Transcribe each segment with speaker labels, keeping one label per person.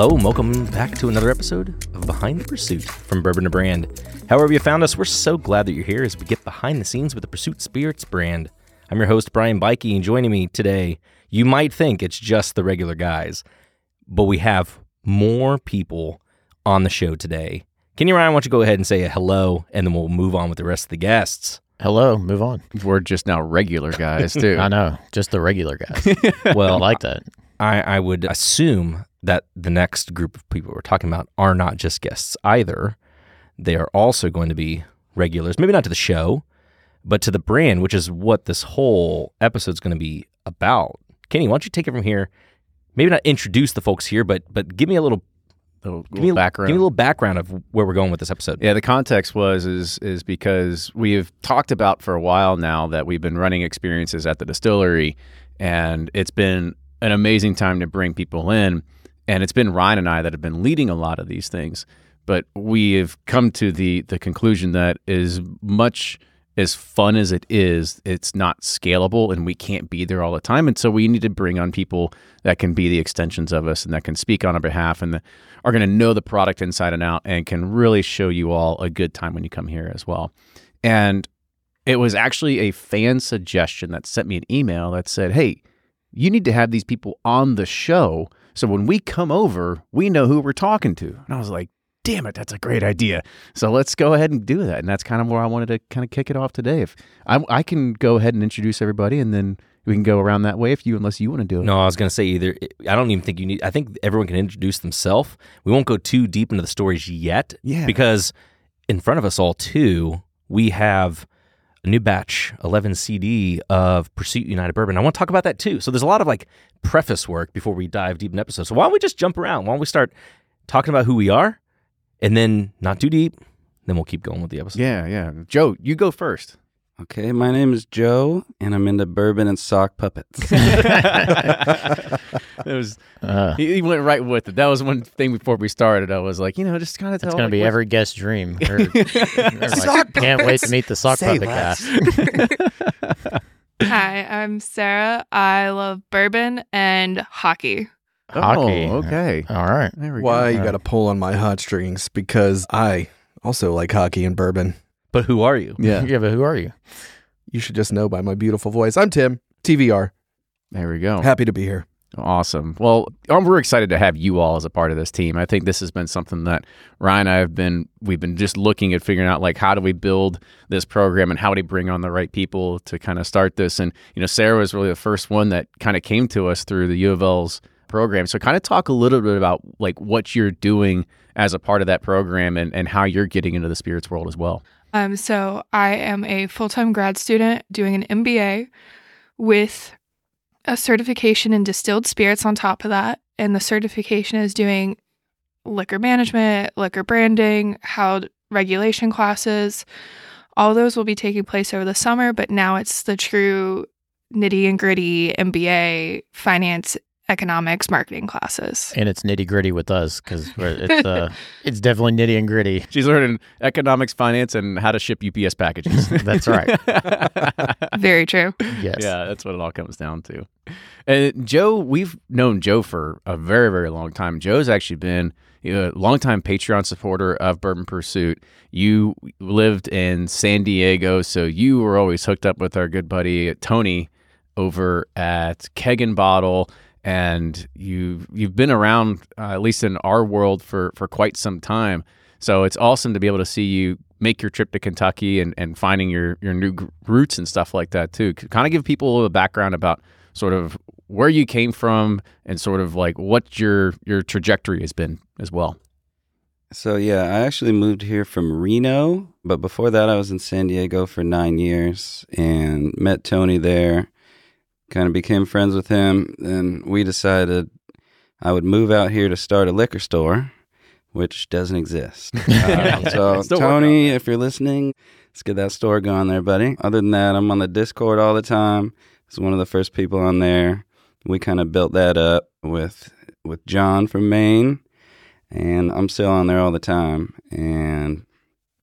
Speaker 1: Hello, and welcome back to another episode of Behind the Pursuit from Bourbon to Brand. However, you found us, we're so glad that you're here as we get behind the scenes with the Pursuit Spirits brand. I'm your host, Brian Bikey, and joining me today, you might think it's just the regular guys, but we have more people on the show today. Kenny Ryan, why don't you go ahead and say a hello, and then we'll move on with the rest of the guests.
Speaker 2: Hello, move on.
Speaker 3: We're just now regular guys too.
Speaker 2: I know, just the regular guys.
Speaker 1: Well,
Speaker 2: I like that.
Speaker 1: I, I would assume that the next group of people we're talking about are not just guests either. They are also going to be regulars, maybe not to the show, but to the brand, which is what this whole episode is going to be about. Kenny, why don't you take it from here? Maybe not introduce the folks here, but but give me a little,
Speaker 3: little,
Speaker 1: give me,
Speaker 3: little background.
Speaker 1: Give me a little background of where we're going with this episode.
Speaker 3: yeah, the context was is is because we've talked about for a while now that we've been running experiences at the distillery, and it's been an amazing time to bring people in, and it's been Ryan and I that have been leading a lot of these things, but we have come to the the conclusion that as much as fun as it is, it's not scalable, and we can't be there all the time, and so we need to bring on people that can be the extensions of us and that can speak on our behalf and that are going to know the product inside and out and can really show you all a good time when you come here as well. And it was actually a fan suggestion that sent me an email that said, Hey, you need to have these people on the show. So when we come over, we know who we're talking to. And I was like, damn it, that's a great idea. So let's go ahead and do that. And that's kind of where I wanted to kind of kick it off today. If I, I can go ahead and introduce everybody and then we can go around that way if you, unless you want to do it.
Speaker 1: No, I was going to say either. I don't even think you need. I think everyone can introduce themselves. We won't go too deep into the stories yet.
Speaker 3: Yeah.
Speaker 1: Because in front of us all too, we have a new batch 11 CD of Pursuit United Bourbon. I want to talk about that too. So there's a lot of like preface work before we dive deep in episodes. So why don't we just jump around? Why don't we start talking about who we are, and then not too deep. Then we'll keep going with the episode.
Speaker 3: Yeah, yeah. Joe, you go first.
Speaker 4: Okay, my name is Joe, and I'm into bourbon and sock puppets.
Speaker 3: it was
Speaker 2: Uh,
Speaker 3: he, he went right with it. That was one thing before we started. I was like, you know, just kind of tell.
Speaker 2: it's going to
Speaker 3: like,
Speaker 2: be every guest dream. Or- or like, can't wait to meet the sock
Speaker 4: Say
Speaker 2: puppet guy.
Speaker 5: Hi, I'm Sarah. I love bourbon and hockey.
Speaker 2: Hockey.
Speaker 3: Oh, okay.
Speaker 2: All right.
Speaker 3: There we
Speaker 6: Why
Speaker 3: go.
Speaker 6: you got to pull on my heartstrings? Because I also like hockey and bourbon.
Speaker 1: But who are you?
Speaker 3: Yeah.
Speaker 2: Yeah, but who are you?
Speaker 6: You should just know by my beautiful voice. I'm Tim, TVR.
Speaker 3: There we go.
Speaker 6: Happy to be here.
Speaker 3: Awesome. Well, we're excited to have you all as a part of this team. I think this has been something that Ryan and I have been we've been just looking at figuring out like how do we build this program and how do we bring on the right people to kind of start this. And you know, Sarah was really the first one that kind of came to us through the U of L's program. So kind of talk a little bit about like what you're doing as a part of that program and, and how you're getting into the spirits world as well.
Speaker 5: Um, so I am a full time grad student doing an MBA with a certification in distilled spirits on top of that. And the certification is doing liquor management, liquor branding, how regulation classes. All those will be taking place over the summer, but now it's the true nitty and gritty MBA finance, economics, marketing classes.
Speaker 2: And it's nitty gritty with us because it's uh, it's definitely nitty and gritty.
Speaker 3: She's learning economics, finance, and how to ship UPS packages.
Speaker 2: That's right.
Speaker 5: Very true.
Speaker 2: Yes.
Speaker 3: Yeah, that's what it all comes down to. And Joe, we've known Joe for a very, very long time. Joe's actually been a longtime Patreon supporter of Bourbon Pursuit. You lived in San Diego, so you were always hooked up with our good buddy Tony over at Keg and Bottle. And you you've been around uh, at least in our world for for quite some time. So it's awesome to be able to see you make your trip to Kentucky and, and finding your your new roots and stuff like that too. Kind of give people a little background about sort of where you came from and sort of like what your your trajectory has been as well.
Speaker 4: So yeah, I actually moved here from Reno, but before that I was in San Diego for 9 years and met Tony there. Kind of became friends with him, and we decided I would move out here to start a liquor store, which doesn't exist. Uh, so Tony, if you're listening, let's get that store going there, buddy. Other than that, I'm on the Discord all the time. It's one of the first people on there. We kind of built that up with with John from Maine and I'm still on there all the time. And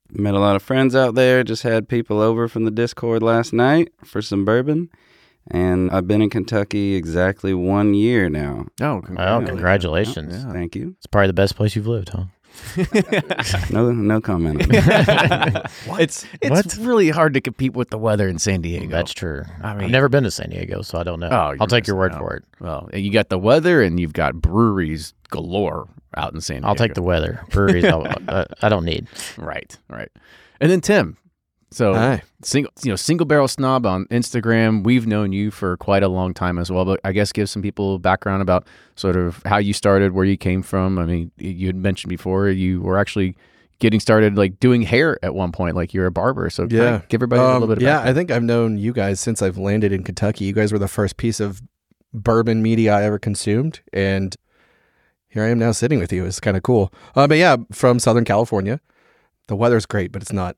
Speaker 4: met a lot of friends out there. Just had people over from the Discord last night for some bourbon, And I've been in Kentucky exactly one year now.
Speaker 3: Oh,
Speaker 2: Oh, congratulations.
Speaker 3: Yeah.
Speaker 4: Thank you.
Speaker 2: It's probably the best place you've lived, huh?
Speaker 4: No, no comment. On that.
Speaker 3: It's it's really hard to compete with the weather in San Diego.
Speaker 2: That's true.
Speaker 3: I mean,
Speaker 2: I've never been to San Diego, so I don't know.
Speaker 3: Oh,
Speaker 2: I'll take your word
Speaker 3: out.
Speaker 2: for it.
Speaker 3: Well, you got the weather and you've got breweries galore out in San Diego.
Speaker 2: I'll take the weather. Breweries, I, I don't need.
Speaker 3: right, right. And then Tim. So
Speaker 6: Hi.
Speaker 3: single, you know, single barrel snob on Instagram. We've known you for quite a long time as well. But I guess give some people background about sort of how you started, where you came from. I mean, you had mentioned before you were actually getting started like doing hair at one point, like you're a barber. So
Speaker 6: Yeah.
Speaker 3: give everybody a
Speaker 6: Um,
Speaker 3: little bit. Of
Speaker 6: yeah. I think I've known you guys since I've landed in Kentucky. You guys were the first piece of bourbon media I ever consumed, and here I am now sitting with you. It's kind of cool. Uh, but yeah, from Southern California. The weather's great, but it's not.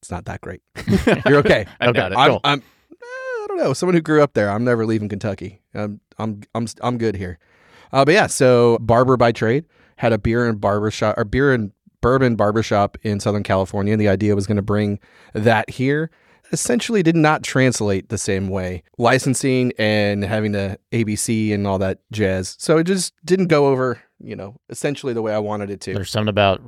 Speaker 6: It's not that great. You're okay.
Speaker 3: I got it.
Speaker 6: I'm,
Speaker 3: Cool.
Speaker 6: I'm eh, I don't know. Someone who grew up there. I'm never leaving Kentucky. I'm I'm I'm I'm good here. Uh, but yeah, so barber by trade had a beer and barber shop or beer and bourbon barbershop in Southern California. And the idea was going to bring that here. Essentially, did not translate the same way. Licensing and having the ABC and all that jazz. So it just didn't go over. You know, essentially the way I wanted it to.
Speaker 2: There's something about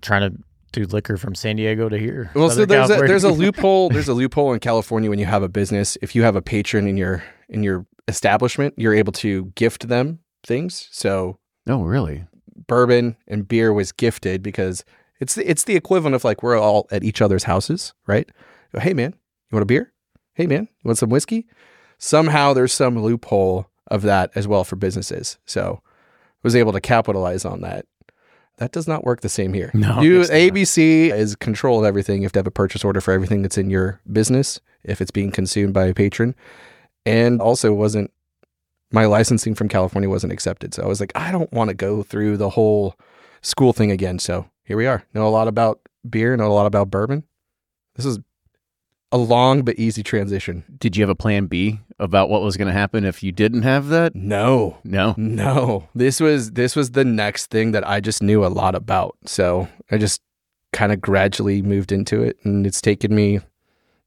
Speaker 2: trying to do liquor from San Diego to here.
Speaker 6: Well, so
Speaker 2: Southern
Speaker 6: there's a, there's a loophole. There's a loophole in California when you have a business. If you have a patron in your in your establishment, you're able to gift them things. So
Speaker 3: oh, really?
Speaker 6: bourbon and beer was gifted because it's the, it's the equivalent of like we're all at each other's houses, right? Hey man, you want a beer? Hey man, you want some whiskey? Somehow there's some loophole of that as well for businesses. So was able to capitalize on that. That does not work the same here.
Speaker 3: No,
Speaker 6: you. ABC is control of everything. You have to have a purchase order for everything that's in your business if it's being consumed by a patron. And also wasn't my licensing from California wasn't accepted. So I was like, I don't want to go through the whole school thing again. So here we are. Know a lot about beer, know a lot about bourbon. This is a long but easy transition.
Speaker 3: Did you have a plan B about what was going to happen if you didn't have that?
Speaker 6: No.
Speaker 3: No.
Speaker 6: No. This was this was the next thing that I just knew a lot about. So I just kind of gradually moved into it and it's taken me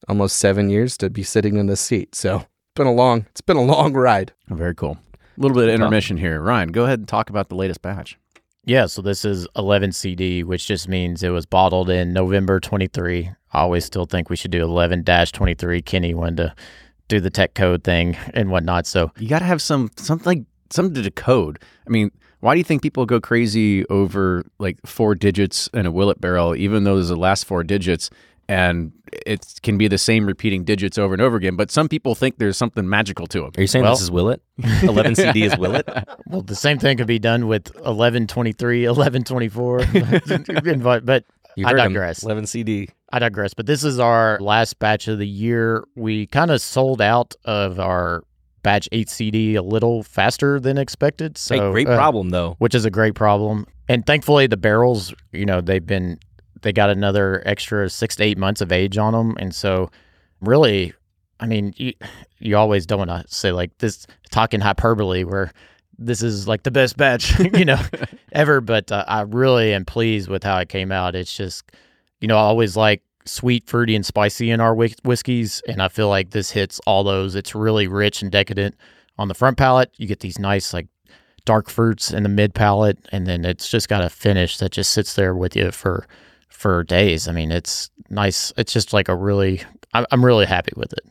Speaker 6: almost 7 years to be sitting in this seat. So it's been a long it's been a long ride.
Speaker 3: Very cool. A little bit of intermission here. Ryan, go ahead and talk about the latest batch.
Speaker 2: Yeah, so this is 11 CD, which just means it was bottled in November 23. I always still think we should do 11 23. Kenny wanted to do the tech code thing and whatnot. So
Speaker 3: You got to have some something like something to decode. I mean, why do you think people go crazy over like four digits in a Willet barrel, even though there's the last four digits and it can be the same repeating digits over and over again? But some people think there's something magical to them.
Speaker 1: Are you saying
Speaker 2: Well-
Speaker 1: this is Willet? 11 CD is Willet?
Speaker 2: Well, the same thing could be done with 11 23, 11 24. but but
Speaker 1: You
Speaker 2: I
Speaker 1: heard him.
Speaker 2: digress.
Speaker 1: 11 CD.
Speaker 2: I digress. But this is our last batch of the year. We kind of sold out of our batch 8 CD a little faster than expected. So
Speaker 1: hey, great
Speaker 2: uh,
Speaker 1: problem, though.
Speaker 2: which is a great problem. And thankfully, the barrels, you know, they've been they got another extra six to eight months of age on them, and so really, I mean, you you always don't want to say like this talking hyperbole where this is like the best batch, you know, ever. But uh, I really am pleased with how it came out. It's just, you know, I always like sweet, fruity, and spicy in our whis- whiskeys, and I feel like this hits all those. It's really rich and decadent on the front palate. You get these nice like dark fruits in the mid palate, and then it's just got a finish that just sits there with you for for days. I mean, it's nice. It's just like a really. I'm, I'm really happy with it,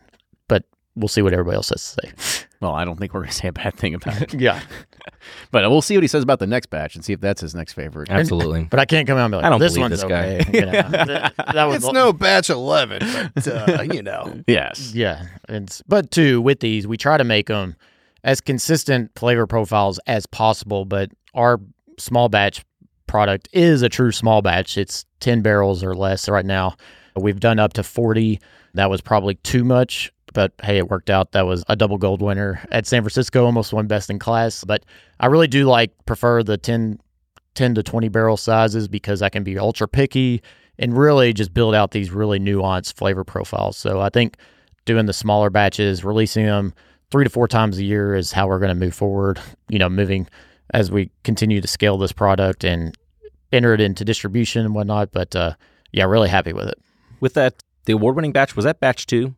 Speaker 2: but we'll see what everybody else has to say.
Speaker 3: Well, I don't think we're going to say a bad thing about it.
Speaker 2: yeah,
Speaker 3: but we'll see what he says about the next batch and see if that's his next favorite.
Speaker 1: Absolutely.
Speaker 2: but I can't come out and be like,
Speaker 1: I don't
Speaker 2: this
Speaker 1: believe
Speaker 2: one's
Speaker 1: this guy."
Speaker 2: okay. You know, that, that was
Speaker 6: It's no batch 11, but uh, you know.
Speaker 3: Yes.
Speaker 2: Yeah, and but two with these, we try to make them as consistent flavor profiles as possible. But our small batch product is a true small batch. It's ten barrels or less right now. We've done up to forty. That was probably too much, but hey, it worked out. That was a double gold winner at San Francisco, almost won best in class. But I really do like prefer the 10, 10 to twenty barrel sizes because I can be ultra picky and really just build out these really nuanced flavor profiles. So I think doing the smaller batches, releasing them three to four times a year is how we're going to move forward. You know, moving as we continue to scale this product and enter it into distribution and whatnot. But uh, yeah, really happy with it.
Speaker 1: With that, the award winning batch, was that batch two?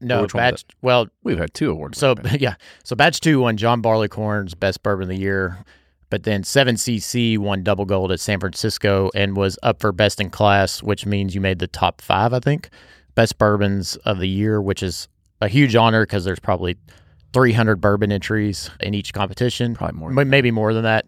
Speaker 2: No,
Speaker 1: which one was
Speaker 2: batch. Well,
Speaker 3: We've had two awards.
Speaker 2: so
Speaker 3: like
Speaker 2: yeah, so batch two won John Barleycorn's best bourbon of the year, but then Seven CC won double gold at San Francisco and was up for best in class, which means you made the top five, I think, best bourbons of the year, which is a huge honor because there's probably 300 bourbon entries in each competition,
Speaker 3: probably more.
Speaker 2: M- maybe more than that.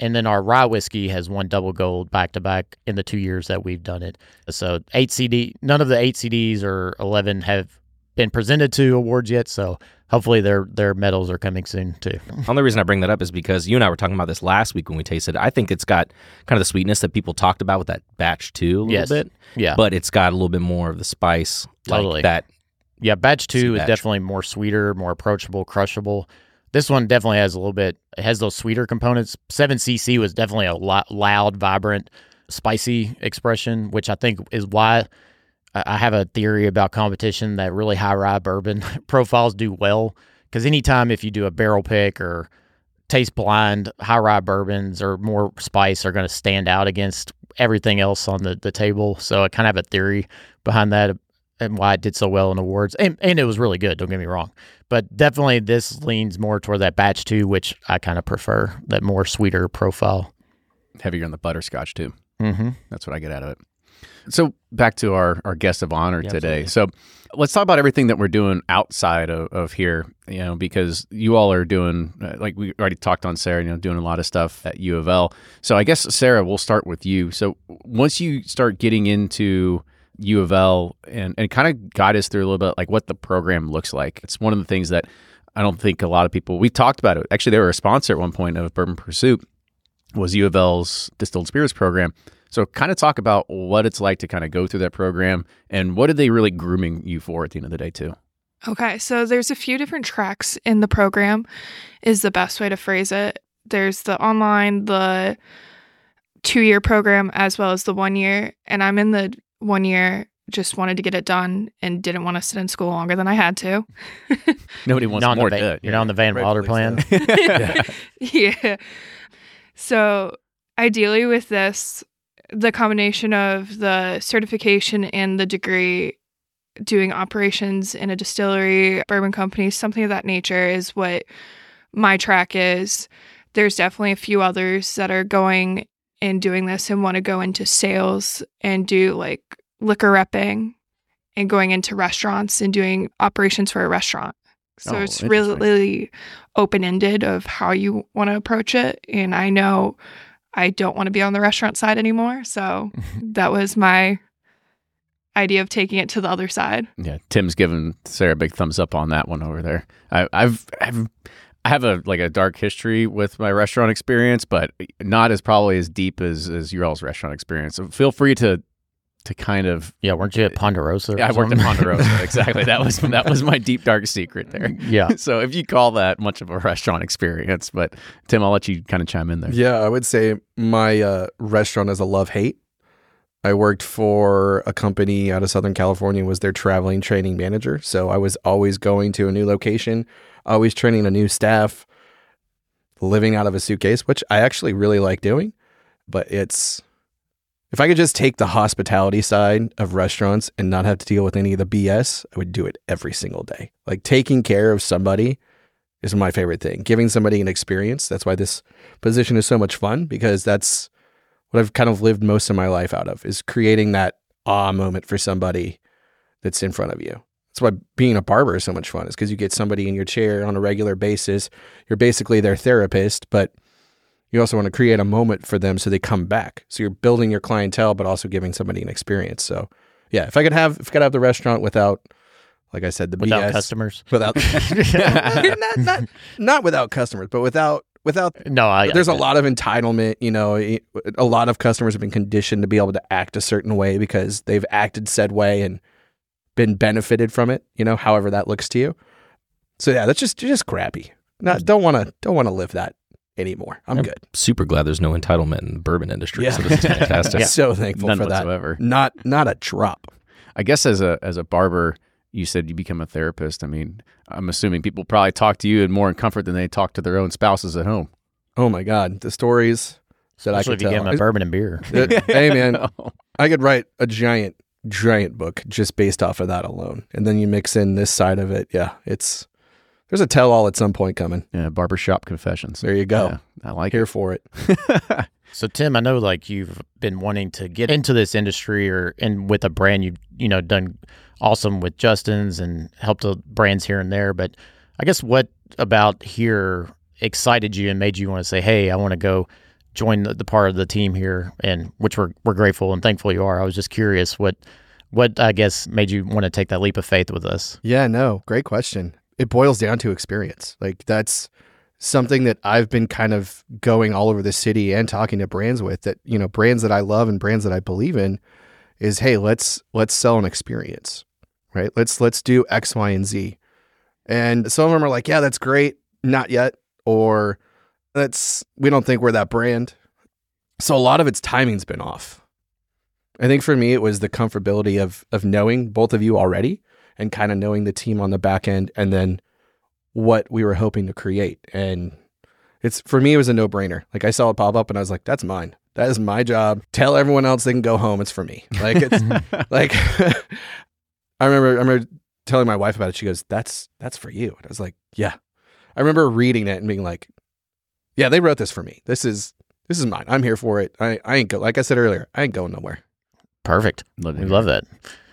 Speaker 2: And then our rye whiskey has won double gold back to back in the two years that we've done it. So eight CD, none of the eight CDs or 11 have been presented to awards yet. So hopefully their their medals are coming soon too.
Speaker 1: The only reason I bring that up is because you and I were talking about this last week when we tasted it. I think it's got kind of the sweetness that people talked about with that batch two a little
Speaker 2: Yes.
Speaker 1: bit,
Speaker 2: Yeah,
Speaker 1: but it's got a little bit more of the spice,
Speaker 2: Totally.
Speaker 1: like that.
Speaker 2: yeah. Batch two is
Speaker 1: batch.
Speaker 2: definitely more sweeter, more approachable, crushable. This one definitely has a little bit. It has those sweeter components. Seven CC was definitely a loud, vibrant, spicy expression, which I think is why I I have a theory about competition that really high rye bourbon profiles do well. Because anytime if you do a barrel pick or taste blind, high rye bourbons or more spice are going to stand out against everything else on the, the table. So I kind of have a theory behind that and why it did so well in awards. And, and it was really good, don't get me wrong. But definitely this leans more toward that batch two, which I kind of prefer, that more sweeter profile.
Speaker 3: Heavier on the butterscotch too.
Speaker 2: Mm-hmm.
Speaker 3: That's what I get out of it. So back to our, our guest of honor
Speaker 1: Yeah,
Speaker 3: today. So let's talk about everything that we're doing outside of, of here, you know, because you all are doing, uh, like we already talked on Sarah, you know, doing a lot of stuff at U of L. So I guess, Sarah, we'll start with you. So once you start getting into U of L and, and kind of guide us through a little bit like what the program looks like. It's one of the things that I don't think a lot of people, we talked about it. Actually, they were a sponsor at one point of Bourbon Pursuit was U of L's distilled spirits program. So, kind of talk about what it's like to kind of go through that program and what are they really grooming you for at the end of the day, too?
Speaker 5: Okay, so there's a few different tracks in the program, is the best way to phrase it. There's the online, the two year program, as well as the one year. And I'm in the one year, just wanted to get it done and didn't want to sit in school longer than I had to.
Speaker 3: Nobody wants
Speaker 2: You're,
Speaker 3: more
Speaker 2: Van,
Speaker 3: debt.
Speaker 2: you're not on the Van Wilder plan.
Speaker 6: Rightfully
Speaker 5: yeah. So ideally, with this, the combination of the certification and the degree doing operations in a distillery, bourbon company, something of that nature is what my track is. There's definitely a few others that are going and doing this and want to go into sales and do like liquor repping and going into restaurants and doing operations for a restaurant. So
Speaker 3: Oh,
Speaker 5: it's
Speaker 3: interesting.
Speaker 5: really open ended of how you want to approach it. And I know I don't want to be on the restaurant side anymore. So that was my idea of taking it to the other side.
Speaker 3: Yeah, Tim's giving Sarah a big thumbs up on that one over there. I, I've, I've, I have a like a dark history with my restaurant experience, but not as probably as deep as as your all's restaurant experience. So feel free to to kind of.
Speaker 2: Yeah, weren't you at Ponderosa? or
Speaker 3: Yeah, I worked at? Ponderosa. exactly. That was that was my deep dark secret there.
Speaker 2: yeah.
Speaker 3: So if you call that much of a restaurant experience, but Tim, I'll let you kind of chime in there.
Speaker 6: Yeah, I would say my uh, restaurant is a love hate. I worked for a company out of Southern California, was their traveling training manager. So I was always going to a new location, always training a new staff, living out of a suitcase, which I actually really like doing. But it's if I could just take the hospitality side of restaurants and not have to deal with any of the BS, I would do it every single day. Like taking care of somebody is my favorite thing. Giving somebody an experience. That's why this position is so much fun because that's what I've kind of lived most of my life out of is creating that ah moment for somebody that's in front of you. That's why being a barber is so much fun is because you get somebody in your chair on a regular basis. You're basically their therapist, but you also want to create a moment for them so they come back. So you're building your clientele, but also giving somebody an experience. So yeah, if I could have if I could have the restaurant without, like I said, the
Speaker 2: Without
Speaker 6: BS,
Speaker 2: customers.
Speaker 6: without not, not not without customers, but without without
Speaker 2: No, I.
Speaker 6: there's
Speaker 2: a
Speaker 6: a lot of entitlement. You know, a lot of customers have been conditioned to be able to act a certain way because they've acted said way and been benefited from it. You know, however that looks to you. So yeah, that's just just crappy. Not don't want to don't want to live that anymore. I'm good.
Speaker 1: Super glad there's no entitlement in the bourbon industry.
Speaker 6: Yeah.
Speaker 1: So this is fantastic.
Speaker 6: So thankful
Speaker 3: None
Speaker 6: for that.
Speaker 3: whatsoever.
Speaker 6: Not not a drop.
Speaker 3: I guess as a as a barber, you said you become a therapist. I mean, I'm assuming people probably talk to you in more in comfort than they talk to their own spouses at home.
Speaker 6: Oh my god, the stories that
Speaker 2: Especially
Speaker 6: I
Speaker 2: if
Speaker 6: could
Speaker 2: you give
Speaker 6: tell.
Speaker 2: them a bourbon and beer.
Speaker 6: It- hey man, I could write a giant giant book just based off of that alone. And then you mix in this side of it. Yeah, it's there's a tell all at some point coming.
Speaker 3: Yeah, barbershop confessions.
Speaker 6: There you go.
Speaker 3: Yeah, I like
Speaker 6: Here for it.
Speaker 3: it.
Speaker 2: So Tim, I know like you've been wanting to get into this industry or and with a brand you've you know done awesome with Justin's and helped the brands here and there. But I guess what about here excited you and made you want to say, Hey, I want to go join the, the part of the team here and which we're we're grateful and thankful you are. I was just curious what what I guess made you want to take that leap of faith with us.
Speaker 6: Yeah, no, great question. It boils down to experience. Like that's something that I've been kind of going all over the city and talking to brands with that, you know, brands that I love and brands that I believe in is hey, let's let's sell an experience. Right? Let's let's do X, Y, and Z. And some of them are like, yeah, that's great, not yet, or that's we don't think we're that brand. So a lot of its timing's been off. I think for me it was the comfortability of of knowing both of you already and kind of knowing the team on the back end and then what we were hoping to create. And it's for me, it was a no brainer. Like I saw it pop up and I was like, that's mine. That is my job. Tell everyone else they can go home. It's for me. Like it's like I remember I remember telling my wife about it. She goes, That's that's for you. And I was like, Yeah. I remember reading it and being like, Yeah, they wrote this for me. This is this is mine. I'm here for it. I, I ain't go like I said earlier, I ain't going nowhere.
Speaker 2: Perfect.
Speaker 3: Love
Speaker 2: We love that.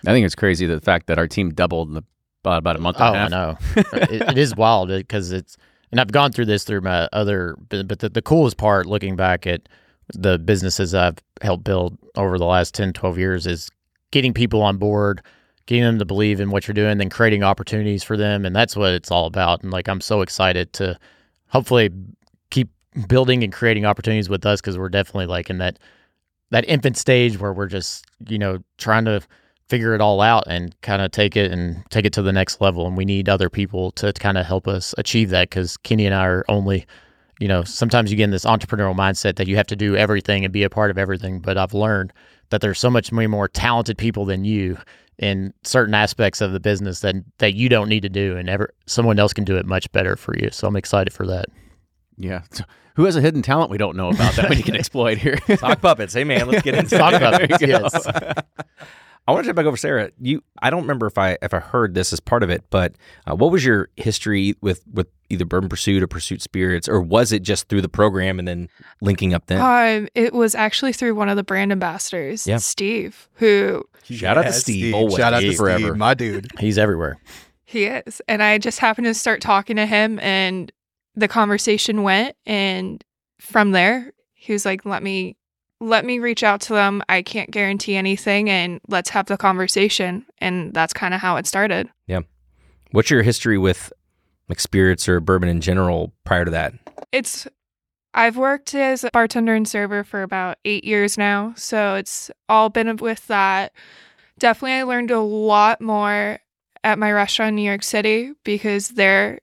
Speaker 3: I think it's crazy the fact that our team doubled in the, about, about a month
Speaker 2: Oh,
Speaker 3: and a oh,
Speaker 2: I
Speaker 3: half.
Speaker 2: know. it, it is wild uh, because it's, and I've gone through this through my other, but but the, the coolest part looking back at the businesses I've helped build over the last 10, 12 years is getting people on board, getting them to believe in what you're doing, then creating opportunities for them. And that's what it's all about. And like, I'm so excited to hopefully keep building and creating opportunities with us because we're definitely like in that, that infant stage where we're just, you know, trying to figure it all out and kind of take it and take it to the next level. And we need other people to kind of help us achieve that because Kenny and I are only, you know, sometimes you get in this entrepreneurial mindset that you have to do everything and be a part of everything. But I've learned that there's so much many more talented people than you in certain aspects of the business that that you don't need to do, and ever someone else can do it much better for you. So I'm excited for that.
Speaker 3: Yeah. So who has a hidden talent we don't know about that we can exploit here?
Speaker 1: Sock puppets. Hey man, let's get into
Speaker 2: Sock
Speaker 1: it.
Speaker 2: puppets,
Speaker 3: There
Speaker 2: yes.
Speaker 1: I want to jump back over Sarah. You, I don't remember if I if I heard this as part of it, but uh, what was your history with with either Bourbon Pursuit or Pursuit Spirits, or was it just through the program and then linking up then?
Speaker 5: Um, it was actually through one of the brand ambassadors,
Speaker 1: Yeah.
Speaker 5: Steve, who
Speaker 1: Shout out to
Speaker 6: Yes,
Speaker 1: Steve. Always.
Speaker 6: Shout out to
Speaker 3: Forever.
Speaker 6: Steve, my dude.
Speaker 2: He's everywhere.
Speaker 5: he is. And I just happened to start talking to him, and the conversation went. And from there, he was like, "Let me, let me reach out to them. I can't guarantee anything, and let's have the conversation." And that's kind of how it started. Yeah.
Speaker 1: What's your history with like spirits or bourbon in general prior to that?
Speaker 5: It's I've worked as a bartender and server for about eight years now, so it's all been with that. Definitely, I learned a lot more at my restaurant in New York City because there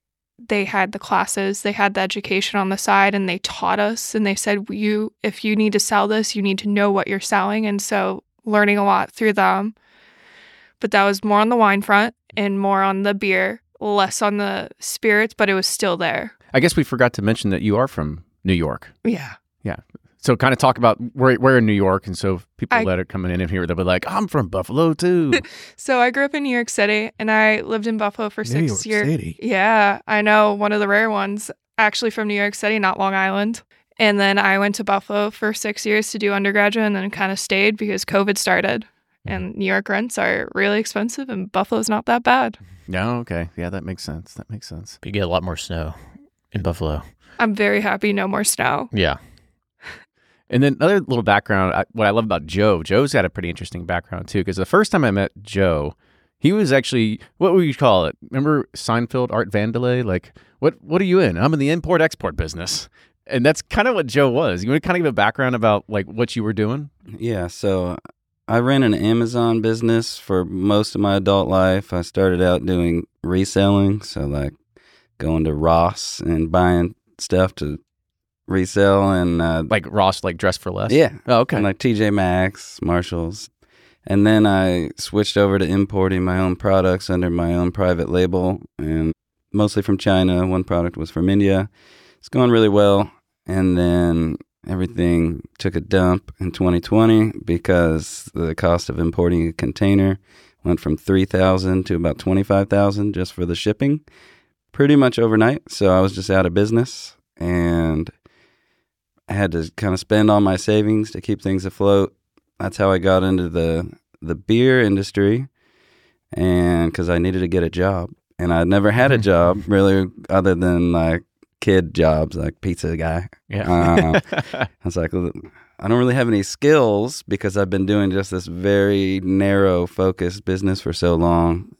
Speaker 5: they had the classes, they had the education on the side, and they taught us. And they said, "You, if you need to sell this, you need to know what you're selling." And so, learning a lot through them. But that was more on the wine front and more on the beer, less on the spirits, but it was still there.
Speaker 3: I guess we forgot to mention that you are from New York.
Speaker 5: Yeah. Yeah.
Speaker 3: So kind of talk about where where in New York, and so people
Speaker 5: I-
Speaker 3: that are coming in here, they'll be like, "I'm from Buffalo too."
Speaker 5: So I grew up in New York City and I lived in Buffalo for
Speaker 6: New
Speaker 5: six
Speaker 6: York
Speaker 5: years.
Speaker 6: City.
Speaker 5: Yeah, I know one of the rare ones actually from New York City, not Long Island. And then I went to Buffalo for six years to do undergraduate and then kind of stayed because COVID started. Mm-hmm. And New York rents are really expensive and Buffalo's not that bad.
Speaker 3: no, okay, yeah, that makes sense. That makes sense.
Speaker 2: You get a lot more snow in Buffalo.
Speaker 5: I'm very happy no more snow.
Speaker 2: Yeah.
Speaker 3: And then another little background. I, what I love about Joe, Joe's got a pretty interesting background too. Because the first time I met Joe, he was actually what would you call it? Remember Seinfeld, Art Vandelay? Like, what what are you in? I'm in the import export business. And that's kind of what Joe was. You want to kind of give a background about like what you were doing?
Speaker 4: Yeah, so I ran an Amazon business for most of my adult life. I started out doing reselling, so like going to Ross and buying stuff to resell and uh,
Speaker 3: Like Ross, like dress for less.
Speaker 4: yeah,
Speaker 3: Oh, okay.
Speaker 4: and like TJ Maxx, Marshalls. And then I switched over to importing my own products under my own private label and mostly from China. One product was from India. It's going really well. And then everything took a dump in 2020 because the cost of importing a container went from 3000 to about 25000 just for the shipping pretty much overnight so i was just out of business and i had to kind of spend all my savings to keep things afloat that's how i got into the the beer industry and because i needed to get a job and i'd never had a job really other than like kid jobs like pizza guy
Speaker 3: Yeah.
Speaker 4: Um, I was like, I don't really have any skills because I've been doing just this very narrow focused business for so long.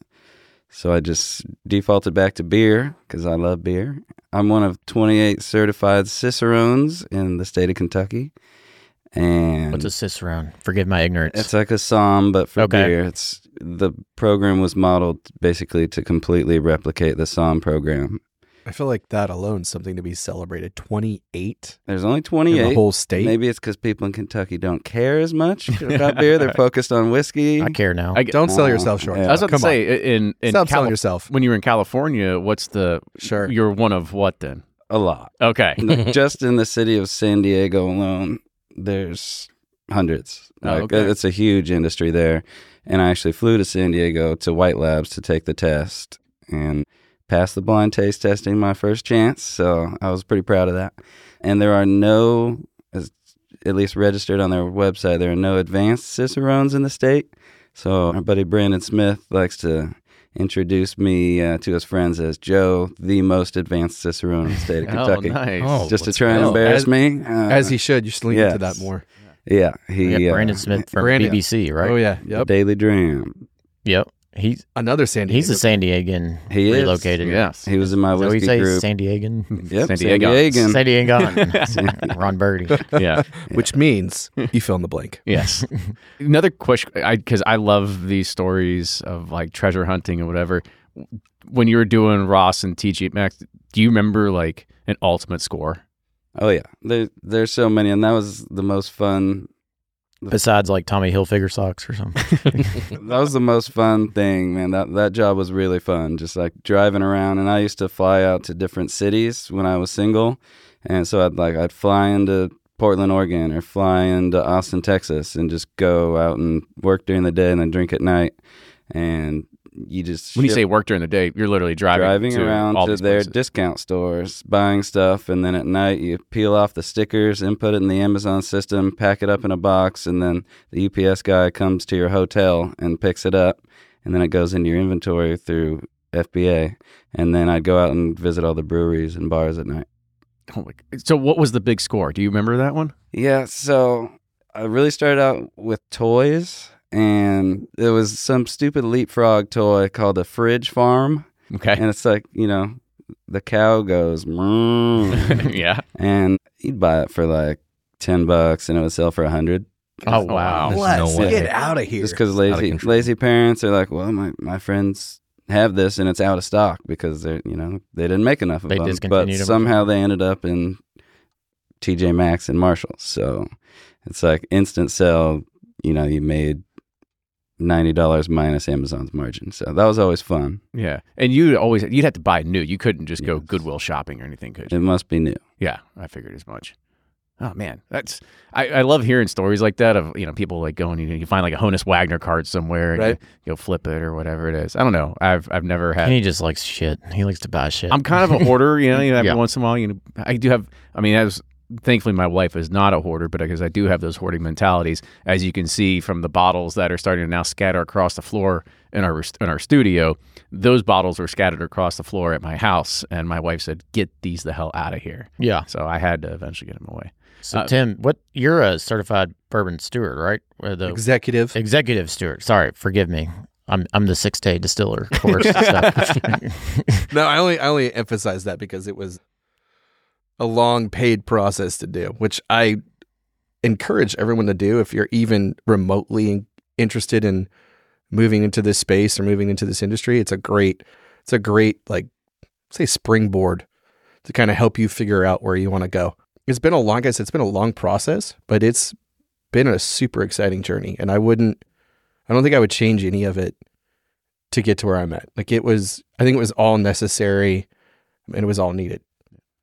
Speaker 4: So I just defaulted back to beer because I love beer. I'm one of 28 certified Cicerones in the state of Kentucky. And
Speaker 2: What's a cicerone? Forgive my ignorance.
Speaker 4: it's like a somm, but for
Speaker 2: Okay.
Speaker 4: beer. It's the program was modeled basically to completely replicate the somm program.
Speaker 6: I feel like that alone is something to be celebrated. 28
Speaker 4: There's only
Speaker 6: in
Speaker 4: 28.
Speaker 6: the whole state.
Speaker 4: Maybe it's because people in Kentucky don't care as much about beer. They're focused on whiskey.
Speaker 2: I care now.
Speaker 3: I,
Speaker 6: Don't sell
Speaker 4: Uh,
Speaker 6: yourself short.
Speaker 4: yeah.
Speaker 3: I was about
Speaker 6: Come
Speaker 3: to say in in
Speaker 6: Stop selling
Speaker 3: Cali-
Speaker 6: yourself.
Speaker 3: when you were in California, what's the
Speaker 6: Sure.
Speaker 3: you're one of what then?
Speaker 4: A lot.
Speaker 3: Okay.
Speaker 4: Just in the city of San Diego alone, there's hundreds.
Speaker 3: Oh,
Speaker 4: Like,
Speaker 3: okay.
Speaker 4: It's a huge industry there. And I actually flew to San Diego to White Labs to take the test and passed the blind taste testing my first chance. So I was pretty proud of that. And there are no, as- at least registered on their website, there are no advanced Cicerones in the state. So our buddy Brandon Smith likes to introduce me uh, to his friends as Joe, the most advanced Cicerone in the state of Kentucky.
Speaker 3: Oh, nice.
Speaker 1: Oh,
Speaker 4: Just to try and embarrass
Speaker 6: As-
Speaker 4: me. Uh,
Speaker 6: As he should. You should lean into
Speaker 4: yes.
Speaker 6: that more.
Speaker 4: yeah, he
Speaker 2: We got
Speaker 4: uh,
Speaker 2: Brandon Smith from
Speaker 6: Brandon.
Speaker 2: BBC, right?
Speaker 6: Oh, yeah. Yep.
Speaker 4: Daily Dram.
Speaker 2: Yep. He's
Speaker 6: Another San Diego.
Speaker 2: he's a San Diegan
Speaker 4: He is.
Speaker 2: relocated.
Speaker 3: Yes.
Speaker 4: He was in my
Speaker 2: Is that what you
Speaker 4: whiskey
Speaker 2: say?
Speaker 4: group.
Speaker 2: San Diegan?
Speaker 4: Yep,
Speaker 3: San
Speaker 4: San Diegan.
Speaker 2: San Diegan. Ron Birdie.
Speaker 3: yeah.
Speaker 6: Which means you fill in the blank.
Speaker 3: Yes. Another question, because I, love these stories of like treasure hunting and whatever. When you were doing Ross and TJ Maxx, do you remember like an ultimate score?
Speaker 4: Oh yeah, there, there's so many, and that was the most fun.
Speaker 2: Besides like Tommy Hilfiger socks or something.
Speaker 4: That was the most fun thing, man. That that job was really fun, just like driving around. And I used to fly out to different cities when I was single, and so I'd like I'd fly into Portland, Oregon, or fly into Austin, Texas, and just go out and work during the day and then drink at night. And you just
Speaker 3: When you say work during the day, you're literally driving
Speaker 4: driving
Speaker 3: to
Speaker 4: around
Speaker 3: all
Speaker 4: to their
Speaker 3: places.
Speaker 4: discount stores, buying stuff, and then at night you peel off the stickers, input it in the Amazon system, pack it up in a box, and then the UPS guy comes to your hotel and picks it up, and then it goes into your inventory through FBA, and then I'd go out and visit all the breweries and bars at night.
Speaker 3: Oh my- so, what was the big score? Do you remember that one?
Speaker 4: Yeah, so I really started out with toys, and it was some stupid leapfrog toy called a Fridge Farm.
Speaker 3: Okay.
Speaker 4: and it's like you know the cow goes "Moo," mmm.
Speaker 3: yeah.
Speaker 4: and you'd buy it for like 10 bucks and it would sell for a 100
Speaker 2: Oh wow.
Speaker 1: There's
Speaker 6: Let's
Speaker 1: no way.
Speaker 6: get out of here.
Speaker 4: just because lazy lazy parents are like well my, my friends have this and it's out of stock because they're you know they didn't make enough of
Speaker 2: They
Speaker 4: them but
Speaker 2: discontinued 'em or
Speaker 4: somehow they ended up in tj maxx and marshalls so it's like instant sell you know you made $90 minus amazon's margin so that was always fun
Speaker 3: Yeah. And you always you'd have to buy new. You couldn't just go Goodwill shopping or anything, could you?
Speaker 4: it must be new
Speaker 3: Yeah, I figured as much. Oh man, that's I, I love hearing stories like that of you know people like going you, know, you find like a Honus Wagner card somewhere and
Speaker 6: Right.
Speaker 3: you, will flip it or whatever it is. I don't know. I've I've never had.
Speaker 2: he just likes shit. He likes to buy shit.
Speaker 3: I'm kind of a hoarder, you know. You know, every
Speaker 2: Yeah.
Speaker 3: once in a while, you know, I do have. I mean, as thankfully my wife is not a hoarder, but because I do have those hoarding mentalities, as you can see from the bottles that are starting to now scatter across the floor in our in our studio. Those bottles were scattered across the floor at my house, and my wife said, "Get these the hell out of here."
Speaker 2: yeah.
Speaker 3: So I had to eventually get them away.
Speaker 2: So
Speaker 3: Uh,
Speaker 2: Tim, what you're a certified bourbon steward, right? Or the
Speaker 6: Executive.
Speaker 2: executive steward. Sorry, forgive me. I'm I'm the six day distiller course stuff.
Speaker 6: No, I only I only emphasize that because it was a long paid process to do, which I encourage everyone to do if you're even remotely interested in moving into this space or moving into this industry. It's a great it's a great like say springboard to kind of help you figure out where you want to go. It's been a long guys, it's been a long process, but it's been a super exciting journey and I wouldn't I don't think I would change any of it to get to where I'm at. Like it was, I think it was all necessary and it was all needed.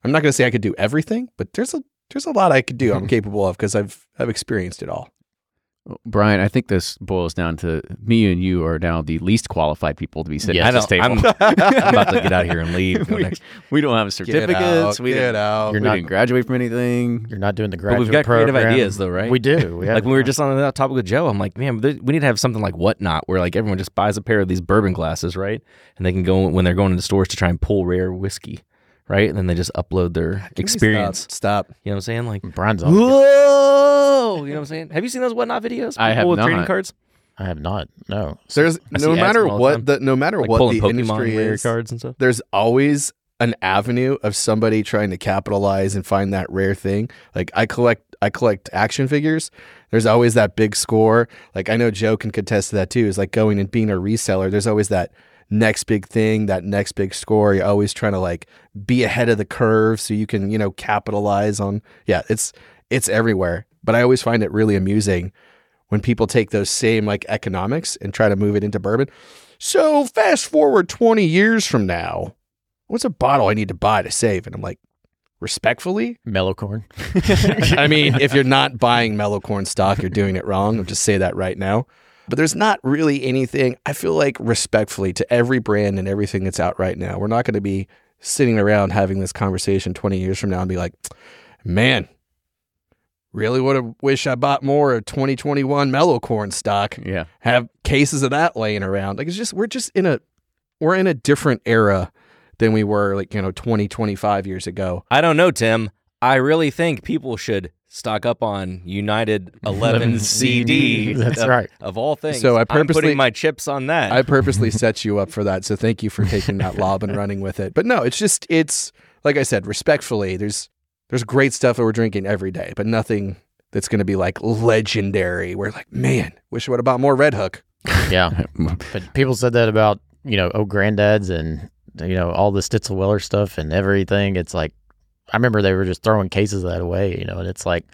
Speaker 6: I'm not going to say I could do everything, but there's a there's a lot I could do. I'm capable of because I've I've experienced it all.
Speaker 3: Brian, I think this boils down to me and you are now the least qualified people to be sitting
Speaker 2: Yeah,
Speaker 3: at
Speaker 1: I
Speaker 3: this table.
Speaker 1: I'm, I'm about to get out of here and leave.
Speaker 3: We, we don't have
Speaker 6: Get
Speaker 3: certificates.
Speaker 6: out,
Speaker 3: we
Speaker 6: get
Speaker 3: didn't,
Speaker 6: out.
Speaker 2: You're
Speaker 3: we
Speaker 2: not-
Speaker 3: didn't graduate from anything.
Speaker 2: You're not doing the
Speaker 1: But we've got creative ideas, though, right?
Speaker 2: We do. We have,
Speaker 1: like when we were just on that topic with Joe, I'm like, man, we need to have something like whatnot, where like everyone just buys a pair of these bourbon glasses, right? And they can go when they're going into stores to try and pull rare whiskey, right? And then they just upload their experience.
Speaker 6: Stop. stop.
Speaker 1: You know what I'm saying? Like,
Speaker 2: Brian's on.
Speaker 1: whoa, you know what I'm saying? Have you seen those whatnot videos?
Speaker 3: I have
Speaker 1: People with trading
Speaker 3: not.
Speaker 1: cards,
Speaker 2: I have not. No.
Speaker 6: There's
Speaker 1: I see
Speaker 6: no
Speaker 1: ads
Speaker 6: matter
Speaker 1: all the
Speaker 6: what the no matter
Speaker 1: like
Speaker 6: what
Speaker 1: pulling
Speaker 6: the
Speaker 1: Pokemon
Speaker 6: industry
Speaker 1: rare
Speaker 6: is,
Speaker 1: cards and stuff.
Speaker 6: there's always an avenue of somebody trying to capitalize and find that rare thing. Like I collect I collect action figures. There's always that big score. Like I know Joe can contest to that too. Is like going and being a reseller. There's always that next big thing, that next big score. You're always trying to like be ahead of the curve so you can, you know, capitalize on yeah, it's it's everywhere. But I always find it really amusing when people take those same like economics and try to move it into bourbon. So fast forward 20 years from now, what's a bottle I need to buy to save? And I'm like, respectfully,
Speaker 2: Mellow corn.
Speaker 6: I mean, if you're not buying mellow corn stock, you're doing it wrong. I'll just say that right now. But there's not really anything, I feel like, respectfully to every brand and everything that's out right now. We're not going to be sitting around having this conversation 20 years from now and be like, man, really would have wish I bought more of 2021 mellow corn stock
Speaker 3: Yeah.
Speaker 6: have cases of that laying around. Like it's just we're just in a we're in a different era than we were like, you know, 20, 25 years ago.
Speaker 1: I don't know, Tim. I really think people should stock up on United 11 CD.
Speaker 2: That's
Speaker 1: of,
Speaker 2: right.
Speaker 1: Of all things.
Speaker 6: So I
Speaker 1: I'm
Speaker 6: purposely-
Speaker 1: putting my chips on that.
Speaker 6: I purposely set you up for that. So thank you for taking that lob and running with it. But no, it's just it's like I said, respectfully, there's there's great stuff that we're drinking every day, but nothing that's gonna be like legendary. We're like, man, wish I would have bought more Red Hook.
Speaker 2: Yeah. But people said that about, you know, oh granddads and you know, all the Stitzel Weller stuff and everything. It's like I remember they were just throwing cases of that away, you know, and it's like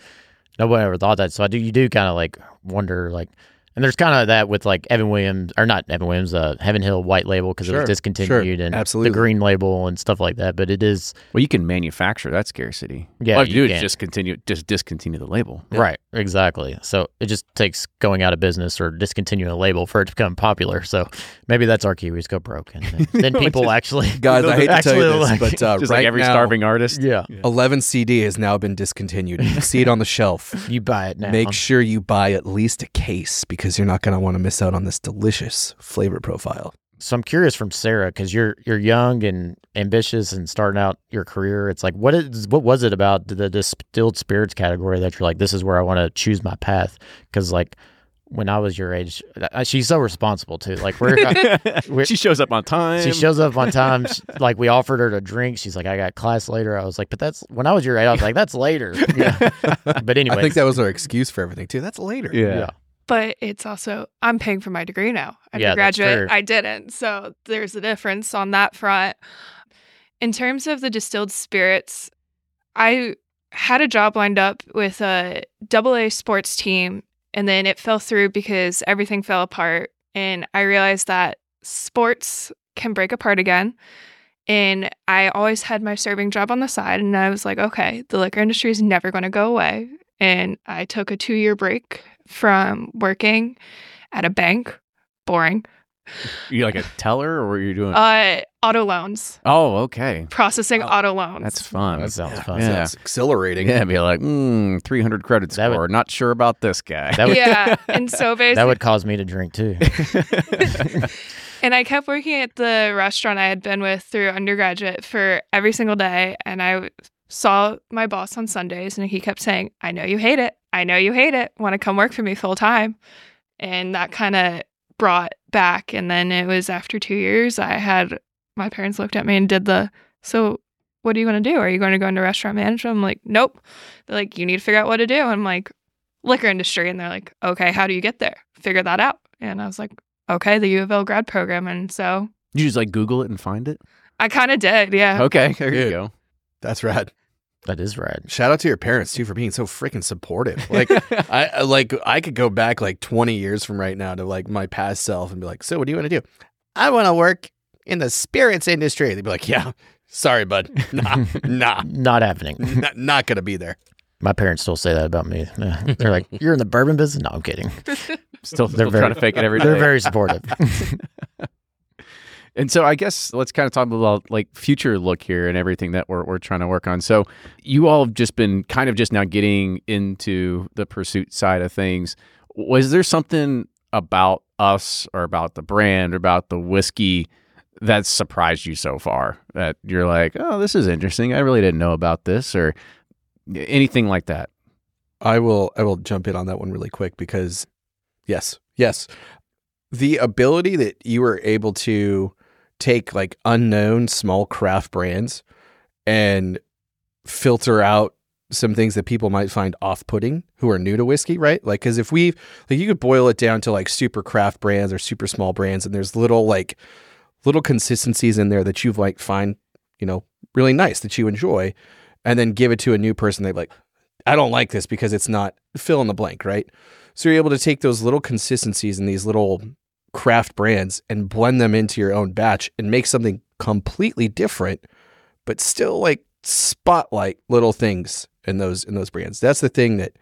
Speaker 2: nobody ever thought that. So I do you do kind of like wonder like and there's kind of that with like Evan Williams or not Evan Williams, uh Heaven Hill white label because it was discontinued and
Speaker 6: absolutely.
Speaker 2: the green label and stuff like that. But it is
Speaker 3: Well, you can manufacture that scarcity.
Speaker 2: Yeah,
Speaker 3: All you,
Speaker 2: you
Speaker 3: do
Speaker 2: can.
Speaker 3: is just continue, just discontinue the label.
Speaker 2: Right, exactly. So it just takes going out of business or discontinuing a label for it to become popular. So maybe that's our Kiwis go broke, and then, then
Speaker 3: No,
Speaker 2: people
Speaker 3: just-
Speaker 2: actually
Speaker 6: Guys, I hate to tell you
Speaker 2: actually
Speaker 6: this,
Speaker 2: like-
Speaker 6: but uh,
Speaker 3: Just
Speaker 6: right
Speaker 3: like every
Speaker 6: now,
Speaker 3: starving artist.
Speaker 2: yeah,
Speaker 6: 11 CD has now been discontinued. You see it on the shelf.
Speaker 2: you buy it now.
Speaker 6: Make sure you buy at least a case because you're not going to want to miss out on this delicious flavor profile.
Speaker 2: so I'm curious from Sarah because you're you're young and ambitious and starting out your career. It's like what is what was it about the distilled spirits category that you're like this is where I want to choose my path? Because like when I was your age, uh, she's so responsible too. Like we're, we're
Speaker 3: she shows up on time.
Speaker 2: She shows up on time. She- like we offered her to drink. She's like, I got class later. I was like, but that's when I was your age. I was like, that's later. Yeah. but anyway,
Speaker 6: I think that was our excuse for everything too. That's later.
Speaker 3: yeah.
Speaker 2: yeah.
Speaker 5: But it's also I'm paying for my degree now.
Speaker 2: Yeah, that's
Speaker 5: Undergraduate,
Speaker 2: true.
Speaker 5: I didn't. So there's a difference on that front. In terms of the distilled spirits, I had a job lined up with a double A sports team and then it fell through because everything fell apart. And I realized that sports can break apart again. And I always had my serving job on the side. And I was like, okay, the liquor industry is never going to go away. And I took a two year break from working at a bank. Boring.
Speaker 3: You like a teller, or were you doing?
Speaker 5: Uh, auto loans,
Speaker 3: oh, okay.
Speaker 5: processing
Speaker 6: Oh,
Speaker 5: auto loans.
Speaker 3: That's fun.
Speaker 2: that sounds fun.
Speaker 3: Yeah.
Speaker 6: That's exhilarating.
Speaker 3: yeah, be like, mm, 300 credit
Speaker 2: That would-
Speaker 3: score. Not sure about this guy.
Speaker 2: That would
Speaker 5: yeah. And so basically,
Speaker 2: that would cause me to drink too.
Speaker 5: And I kept working at the restaurant I had been with through undergraduate for every single day. And I saw my boss on Sundays and he kept saying, I know you hate it. I know you hate it. Want to come work for me full time. And that kind of brought back. And then it was after two years, I had my parents looked at me and did the, so what are you going to do? Are you going to go into restaurant management? I'm like, nope. They're like, you need to figure out what to do. I'm like, liquor industry. And they're like, okay, how do you get there? Figure that out. And I was like, okay, the U of L grad program. And so
Speaker 3: you just like Google it and find it.
Speaker 5: I kind of did. Yeah.
Speaker 3: Okay, there you go.
Speaker 6: That's rad.
Speaker 2: that is rad.
Speaker 6: Shout out to your parents too for being so freaking supportive. Like I I- like I could go back like 20 years from right now to like my past self and be like, "So what do you want to do?" I want to work in the spirits industry. They'd be like, "Yeah, sorry, bud. Nah. nah.
Speaker 2: Not happening.
Speaker 6: Not, not going to be there."
Speaker 2: My parents still say that about me. They're like, "You're in the bourbon business." No, I'm kidding.
Speaker 3: Still,
Speaker 2: They're
Speaker 3: still
Speaker 2: very-
Speaker 3: trying to fake it every day.
Speaker 2: They're very supportive.
Speaker 3: And so I guess let's kind of talk about like future look here and everything that we're, we're trying to work on. So you all have just been kind of just now getting into the pursuit side of things. Was there something about us or about the brand or about the whiskey that surprised you so far that you're like, oh, this is interesting. I really didn't know about this or anything like that.
Speaker 6: I will I will jump in on that one really quick because yes, yes. The ability that you were able to take like unknown small craft brands and filter out some things that people might find off-putting who are new to whiskey, right? Like cuz if we like you could boil it down to like super craft brands or super small brands and there's little like little consistencies in there that you've like find, you know, really nice that you enjoy and then give it to a new person they like I don't like this because it's not fill in the blank, right? So you're able to take those little consistencies and these little craft brands and blend them into your own batch and make something completely different, but still like spotlight little things in those in those brands. That's the thing that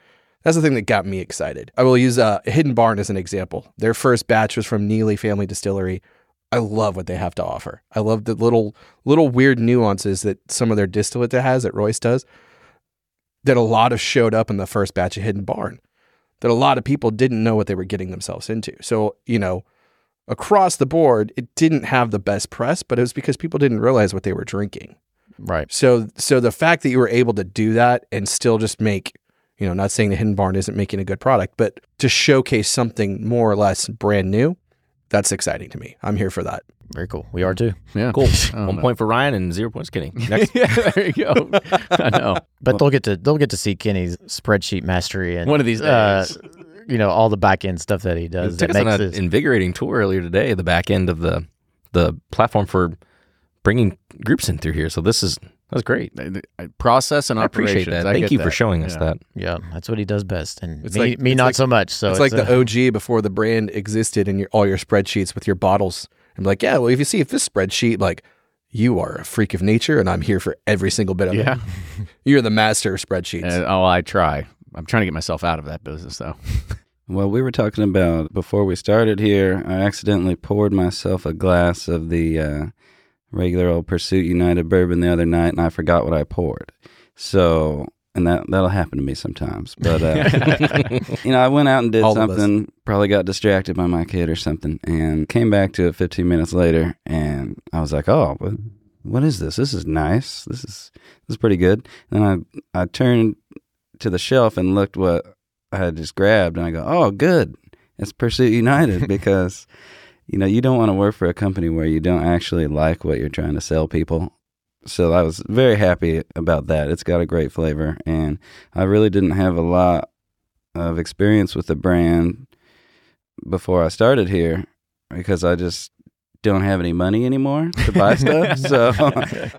Speaker 6: that's the thing that got me excited. I will use uh, Hidden Barn as an example. Their first batch was from Neeley Family Distillery. I love what they have to offer. I love the little little weird nuances that some of their distillate has that Royce does that a lot of showed up in the first batch of Hidden Barn that a lot of people didn't know what they were getting themselves into. So, you know, across the board, it didn't have the best press, but it was because people didn't realize what they were drinking.
Speaker 2: right.
Speaker 6: So, so the fact that you were able to do that and still just make, you know, not saying the Hidden Barn isn't making a good product, but to showcase something more or less brand new, that's exciting to me. I'm here for that.
Speaker 2: Very cool. We are too.
Speaker 3: Yeah.
Speaker 1: Cool. One
Speaker 3: know.
Speaker 1: point for Ryan and zero points. Kenny. Next.
Speaker 3: yeah, there you go. I know.
Speaker 2: But they'll get to they'll get to see Kenny's spreadsheet mastery and
Speaker 3: One of these
Speaker 2: uh,
Speaker 3: days.
Speaker 2: You know all the back end stuff that he
Speaker 1: You
Speaker 2: does
Speaker 1: took
Speaker 2: that
Speaker 1: us on an
Speaker 2: this.
Speaker 1: invigorating tour earlier today. The back end of the the platform for bringing groups in through here. So this is that was great.
Speaker 3: Process and
Speaker 1: I appreciate
Speaker 3: operations.
Speaker 1: that.
Speaker 3: I
Speaker 1: Thank
Speaker 3: get
Speaker 1: you for
Speaker 3: that.
Speaker 1: showing us
Speaker 3: Yeah.
Speaker 1: that.
Speaker 2: Yeah, that's what he does best, and
Speaker 6: It's
Speaker 2: me,
Speaker 6: like-
Speaker 2: me
Speaker 6: it's
Speaker 2: not
Speaker 6: like-
Speaker 2: so much. So
Speaker 6: it's, like
Speaker 2: a-
Speaker 6: the uh, OG before the brand existed in your all your spreadsheets with your bottles. I'm like, yeah, well, if you see if this spreadsheet, like, you are a freak of nature, and I'm here for every single bit of
Speaker 3: Yeah.
Speaker 6: it. You're the master of spreadsheets.
Speaker 3: And, oh, I try. I'm trying to get myself out of that business, though.
Speaker 4: Well, we were talking about before we started here. I accidentally poured myself a glass of the uh, regular old Pursuit United bourbon the other night, and I forgot what I poured. So, and that that'll happen to me sometimes. But uh, you know, I went out and did
Speaker 6: All
Speaker 4: something. Probably got distracted by my kid or something, and came back to it 15 minutes later, and I was like, "Oh, what, what is this? This is nice. This is this is pretty good." And I I turned to the shelf and looked what I had just grabbed, and I go, "Oh, good. It's Pursuit United because." You know, you don't want to work for a company where you don't actually like what you're trying to sell people. So I was very happy about that. It's got a great flavor, and I really didn't have a lot of experience with the brand before I started here because I just don't have any money anymore to buy stuff. so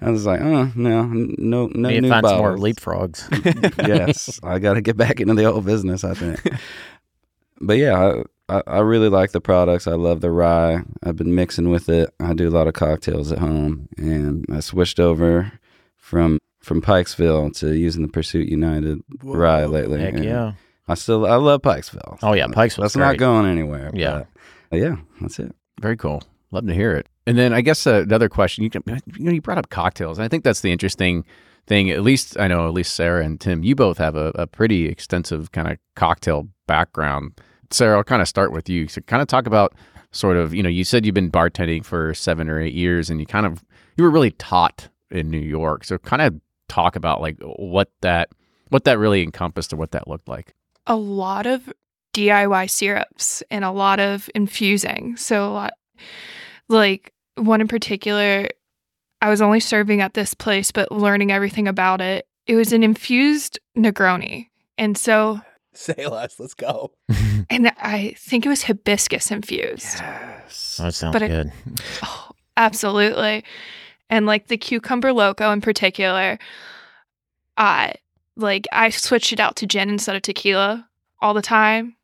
Speaker 4: I was like, oh no, no, no
Speaker 2: need to
Speaker 4: new
Speaker 2: find some more
Speaker 4: bottles.
Speaker 2: leapfrogs.
Speaker 4: yes, I got to get back into the old business. I think. But yeah, I, I, I really like the products. I love the rye. I've been mixing with it. I do a lot of cocktails at home, and I switched over from from Pikesville to using the Pursuit United rye lately.
Speaker 2: Heck
Speaker 4: and
Speaker 2: yeah!
Speaker 4: I still I love Pikesville.
Speaker 2: Oh yeah, Pikesville.
Speaker 4: That's
Speaker 2: great.
Speaker 4: not going anywhere.
Speaker 2: Yeah.
Speaker 4: but, yeah, that's it.
Speaker 3: Very cool. Love to hear it. And then I guess uh, another question. You can, you know, you brought up cocktails. and I think that's the interesting thing. At least I know. At least Sarah and Tim, you both have a, a pretty extensive kind of cocktail background. Sarah, I'll kind of start with you. So, kind of talk about sort of. You know, you said you've been bartending for seven or eight years, and you kind of you were really taught in New York. So, kind of talk about like what that what that really encompassed or what that looked like.
Speaker 5: a lot of DIY syrups and a lot of infusing. So a lot like one in particular I was only serving at this place but learning everything about it. It was an infused Negroni. And so
Speaker 6: Say less. Let's go.
Speaker 5: and I think it was hibiscus infused.
Speaker 3: Yes.
Speaker 2: that sounds
Speaker 5: But it-
Speaker 2: good.
Speaker 5: Oh, absolutely. And like the cucumber loco in particular, I like I switched it out to gin instead of tequila all the time.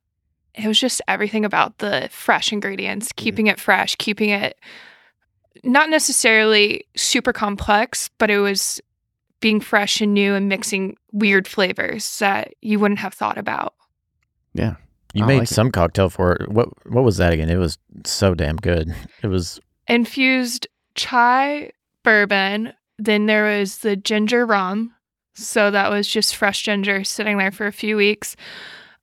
Speaker 5: It was just everything about the fresh ingredients, mm-hmm. keeping it fresh, keeping it not necessarily super complex, but it was being fresh and new and mixing weird flavors that you wouldn't have thought about.
Speaker 3: Yeah.
Speaker 2: You
Speaker 3: I
Speaker 2: made
Speaker 3: like it.
Speaker 2: some cocktail for it. What what was that again? It was so damn good. It was
Speaker 5: Infused chai bourbon. Then there was the ginger rum. So that was just fresh ginger sitting there for a few weeks.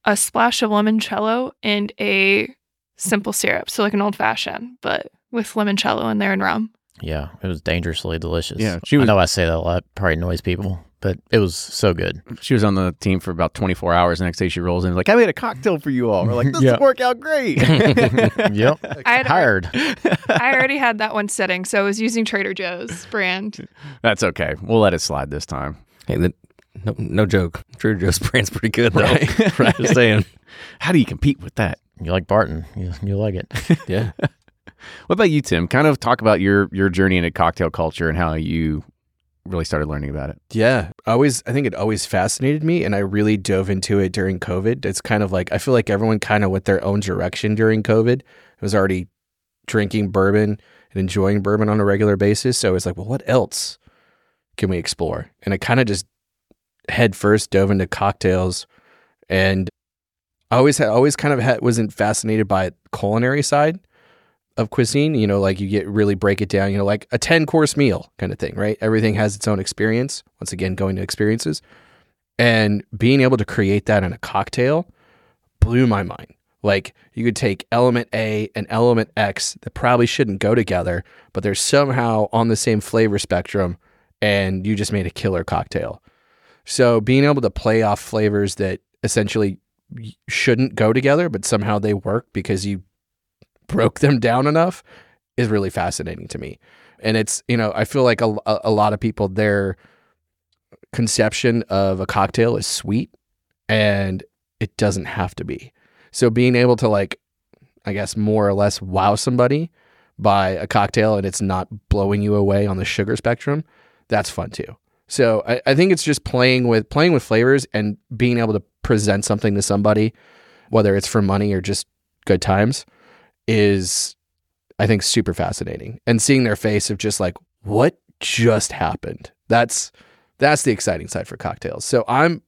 Speaker 5: A splash of limoncello and a simple syrup. So like an old fashioned, but with limoncello in there and rum.
Speaker 2: yeah, it was dangerously delicious.
Speaker 3: Yeah, she
Speaker 2: I know I say that a lot, probably annoys people, but it was so good.
Speaker 3: She was on the team for about 24 hours. The next day she rolls in like, I made a cocktail for you all. We're like, this
Speaker 2: Yeah.
Speaker 3: will work out great.
Speaker 2: yep.
Speaker 5: I had
Speaker 2: Hired.
Speaker 5: I already had that one sitting, so I was using Trader Joe's brand.
Speaker 3: That's okay. We'll let it slide this time.
Speaker 1: Hey, that, no, no joke. Trader Joe's brand's pretty good though.
Speaker 3: Right. Right.
Speaker 1: Just saying.
Speaker 3: How do you compete with that?
Speaker 2: You like Barton. You, you like it.
Speaker 1: Yeah.
Speaker 3: What about you, Tim? Kind of talk about your your journey into cocktail culture and how you really started learning about it.
Speaker 6: Yeah, always. I think it always fascinated me, and I really dove into it during COVID. It's kind of like I feel like everyone kind of went their own direction during COVID. I was already drinking bourbon and enjoying bourbon on a regular basis, so it's like, well, what else can we explore? And I kind of just head first dove into cocktails, and I always had always kind of had, wasn't fascinated by culinary side of cuisine. You know, like you get really break it down. You know, like a ten course meal kind of thing, right? Everything has its own experience. Once again, going to experiences, and being able to create that in a cocktail blew my mind. Like you could take element A and element X that probably shouldn't go together, but they're somehow on the same flavor spectrum, and you just made a killer cocktail. So being able to play off flavors that essentially shouldn't go together, but somehow they work because you broke them down enough is really fascinating to me. And it's, you know, I feel like a, a, lot of people, their conception of a cocktail is sweet and it doesn't have to be. So being able to, like, I guess, more or less wow somebody by a cocktail and it's not blowing you away on the sugar spectrum, that's fun too. So I, I think it's just playing with playing with flavors and being able to present something to somebody, whether it's for money or just good times, is I think super fascinating. And seeing their face of just like, what just happened? That's that's the exciting side for cocktails. So I'm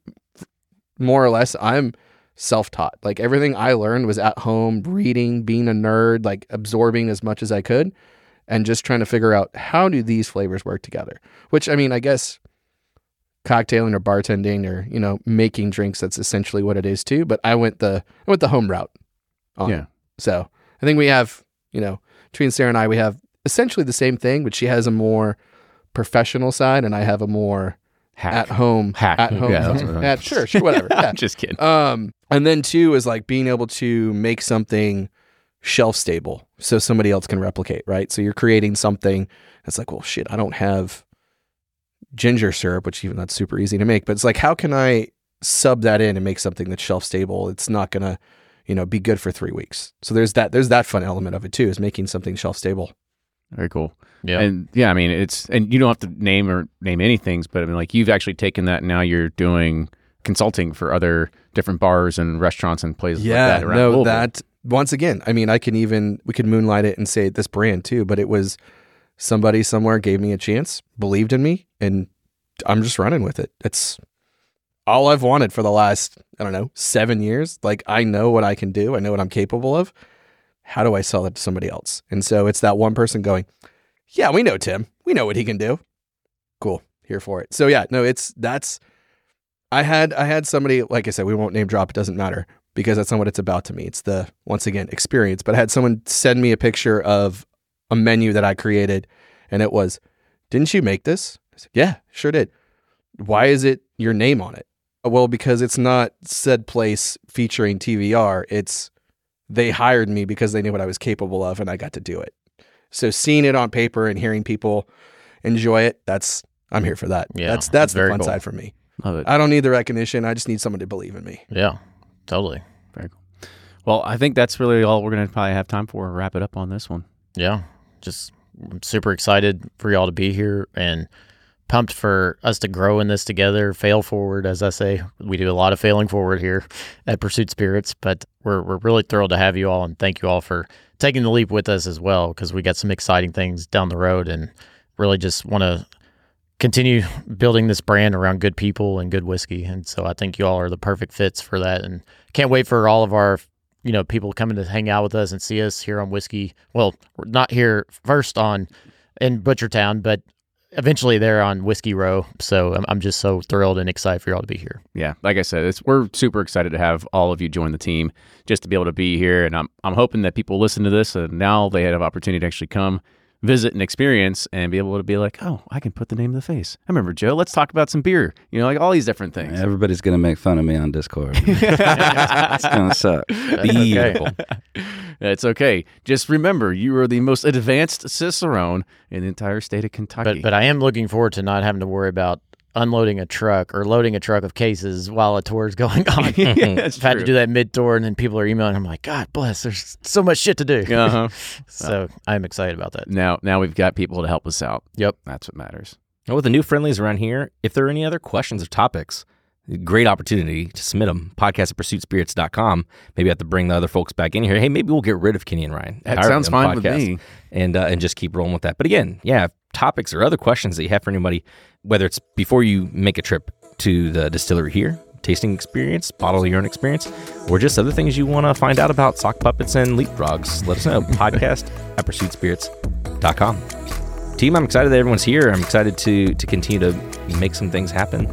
Speaker 6: more or less I'm self-taught. Like everything I learned was at home, reading, being a nerd, like absorbing as much as I could and just trying to figure out how do these flavors work together. Which I mean, I guess cocktailing or bartending or, you know, making drinks that's essentially what it is too, but I went the I went the home route. on.
Speaker 3: Yeah.
Speaker 6: So, I think we have, you know, between Sarah and I we have essentially the same thing, but she has a more professional side and I have a more
Speaker 3: Hack.
Speaker 6: at home
Speaker 3: Hack.
Speaker 6: at home.
Speaker 3: Yeah, I-
Speaker 6: at sure, sure, whatever. Yeah.
Speaker 3: I'm just kidding.
Speaker 6: Um, and then two is like being able to make something shelf stable so somebody else can replicate, right? So you're creating something that's like, well, shit, I don't have ginger syrup, which even that's super easy to make, but it's like, how can I sub that in and make something that's shelf stable? It's not gonna, you know, be good for three weeks. So there's that, there's that fun element of it too, is making something shelf stable.
Speaker 3: Very cool.
Speaker 2: Yeah.
Speaker 3: And yeah, I mean, it's and you don't have to name or name any things, but I mean, like you've actually taken that. and Now you're doing consulting for other different bars and restaurants and places like that around
Speaker 6: no,
Speaker 3: Louisville.
Speaker 6: that once again, I mean, I can even we could moonlight it and say this brand too, but it was somebody somewhere gave me a chance, believed in me, and I'm just running with it. It's all I've wanted for the last I don't know seven years. Like I know what I can do, I know what I'm capable of. How do I sell it to somebody else? And so it's that one person going, "Yeah, we know Tim. We know what he can do. Cool, here for it." So yeah, no, it's that's. I had I had somebody like I said we won't name drop it doesn't matter because that's not what it's about to me it's the once again experience but I had someone send me a picture of a menu that I created and it was didn't you make this I said yeah sure did why is it your name on it uh, well because it's not said place featuring TVR it's they hired me because they knew what I was capable of and I got to do it so seeing it on paper and hearing people enjoy it that's I'm here for that
Speaker 2: Yeah,
Speaker 6: that's that's the fun
Speaker 2: cool.
Speaker 6: side for me
Speaker 3: Love it.
Speaker 6: I don't need the recognition. I just need someone to believe in me.
Speaker 2: yeah. Totally. Very cool.
Speaker 3: Well, I think that's really all we're going to probably have time for. Wrap it up on this one.
Speaker 2: Yeah. Just I'm super excited for y'all to be here and pumped for us to grow in this together, fail forward, as I say. We do a lot of failing forward here at Pursuit Spirits, but we're we're really thrilled to have you all and thank you all for taking the leap with us as well, because we got some exciting things down the road and really just want to continue building this brand around good people and good whiskey. And so I think you all are the perfect fits for that. And can't wait for all of our you know people coming to hang out with us and see us here on whiskey. Well, not here first on in Butchertown, but eventually they're on Whiskey Row. So I'm, I'm just so thrilled and excited for y'all to be here.
Speaker 3: Yeah, like I said, it's we're super excited to have all of you join the team, just to be able to be here, and I'm I'm hoping that people listen to this and now they have opportunity to actually come visit and experience and be able to be like, oh, I can put the name to the face. I remember Joe. Let's talk about some beer. You know, like all these different things.
Speaker 4: Everybody's gonna make fun of me on Discord. it's gonna suck.
Speaker 1: Beautiful.
Speaker 3: It's okay. Just remember, you are the most advanced cicerone in the entire state of Kentucky.
Speaker 2: But but I am looking forward to not having to worry about unloading a truck or loading a truck of cases while a tour is going on.
Speaker 3: That's
Speaker 2: I've had to do that mid tour, and then people are emailing. I'm like, God bless. There's so much shit to do.
Speaker 3: uh-huh.
Speaker 2: so I'm excited about that.
Speaker 3: now, now we've got people to help us out.
Speaker 2: Yep.
Speaker 3: That's what matters.
Speaker 1: And with the new friendlies around here, if there are any other questions or topics, great opportunity to submit them. Podcast at pursuitspirits.com. Maybe I have to bring the other folks back in here. Hey, maybe we'll get rid of Kenny and Ryan.
Speaker 3: That sounds fine with me.
Speaker 1: And, uh, and just keep rolling with that. But again, yeah, topics or other questions that you have for anybody, whether it's before you make a trip to the distillery here, tasting experience, bottle your own experience, or just other things you want to find out about sock puppets and leapfrogs, let us know. Podcast at pursuitspirits.com. Team, I'm excited that everyone's here. I'm excited to to continue to make some things happen.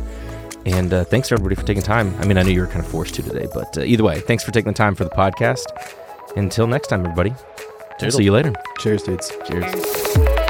Speaker 1: And uh, thanks to everybody for taking time. I mean, I know you were kind of forced to today, but uh, either way, thanks for taking the time for the podcast. Until next time, everybody. We'll see you later.
Speaker 6: Cheers, dudes.
Speaker 3: Cheers.